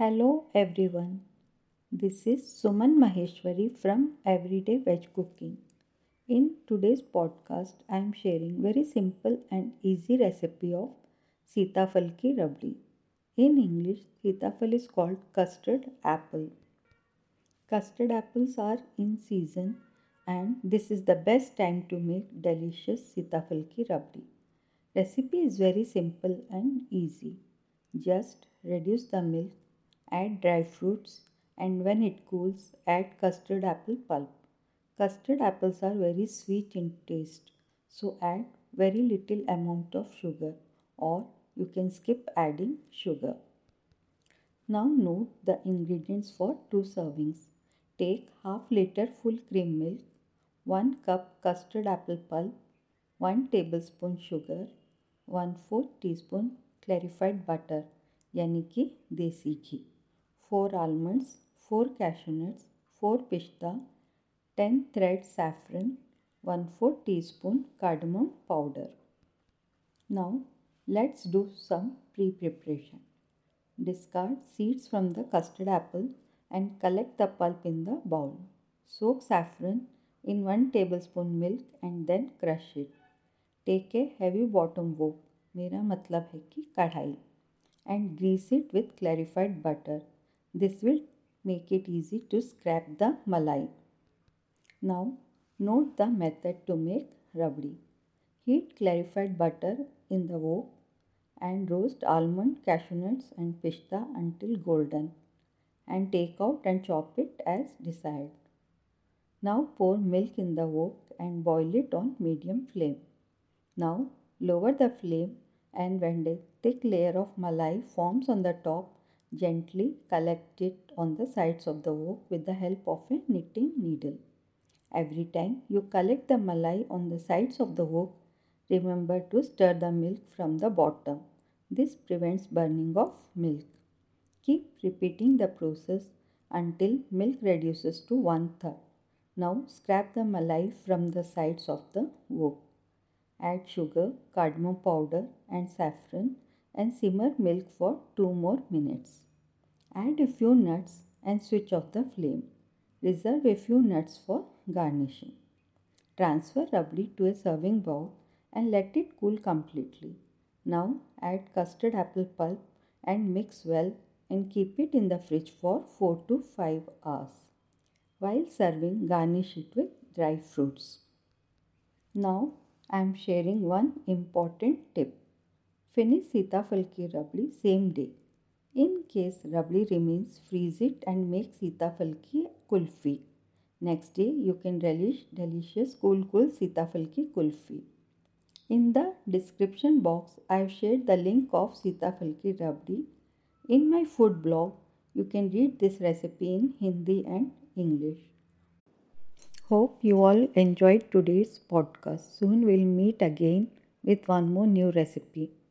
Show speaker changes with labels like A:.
A: Hello everyone. This is Suman Maheshwari from Everyday Veg Cooking. In today's podcast, I am sharing very simple and easy recipe of Sitaphal ki rabdi. In English, Sitaphal is called custard apple. Custard apples are in season and this is the best time to make delicious Sitaphal ki rabdi. Recipe is very simple and easy. Just reduce the milk add dry fruits and when it cools add custard apple pulp. Custard apples are very sweet in taste so add very little amount of sugar or you can skip adding sugar. Now note the ingredients for 2 servings. Take half liter full cream milk, 1 cup custard apple pulp, 1 tablespoon sugar, 1 4 teaspoon clarified butter यानी कि देसी घी 4 almonds, 4 cashew nuts, 4 pista, 10 thread saffron, 1 4 teaspoon cardamom powder. Now let's do some pre-preparation. Discard seeds from the custard apple and collect the pulp in the bowl. Soak saffron in 1 tablespoon milk and then crush it. Take a heavy bottom wok, मेरा मतलब है कि कढ़ाई and grease it with clarified butter this will make it easy to scrape the malai. Now note the method to make rabdi. Heat clarified butter in the wok and roast almond, cashew nuts and pista until golden and take out and chop it as desired. Now pour milk in the wok and boil it on medium flame. Now lower the flame and when a thick layer of malai forms on the top, Gently collect it on the sides of the wok with the help of a knitting needle. Every time you collect the malai on the sides of the wok, remember to stir the milk from the bottom. This prevents burning of milk. Keep repeating the process until milk reduces to one third. Now scrape the malai from the sides of the wok. Add sugar, cardamom powder and saffron and simmer milk for 2 more minutes. Add a few nuts and switch off the flame. Reserve a few nuts for garnishing. Transfer rabdi to a serving bowl and let it cool completely. Now add custard apple pulp and mix well and keep it in the fridge for 4 to 5 hours. While serving, garnish it with dry fruits. Now I am sharing one important tip. Finish Sitaphal ki rabdi same day. In case rabdi remains, freeze it and make Sitaphal ki kulfi. Next day you can relish delicious cool cool Sitaphal ki kulfi. In the description box I have shared the link of Sitaphal ki rabdi. In my food blog you can read this recipe in Hindi and English. Hope you all enjoyed today's podcast. Soon we'll meet again with one more new recipe.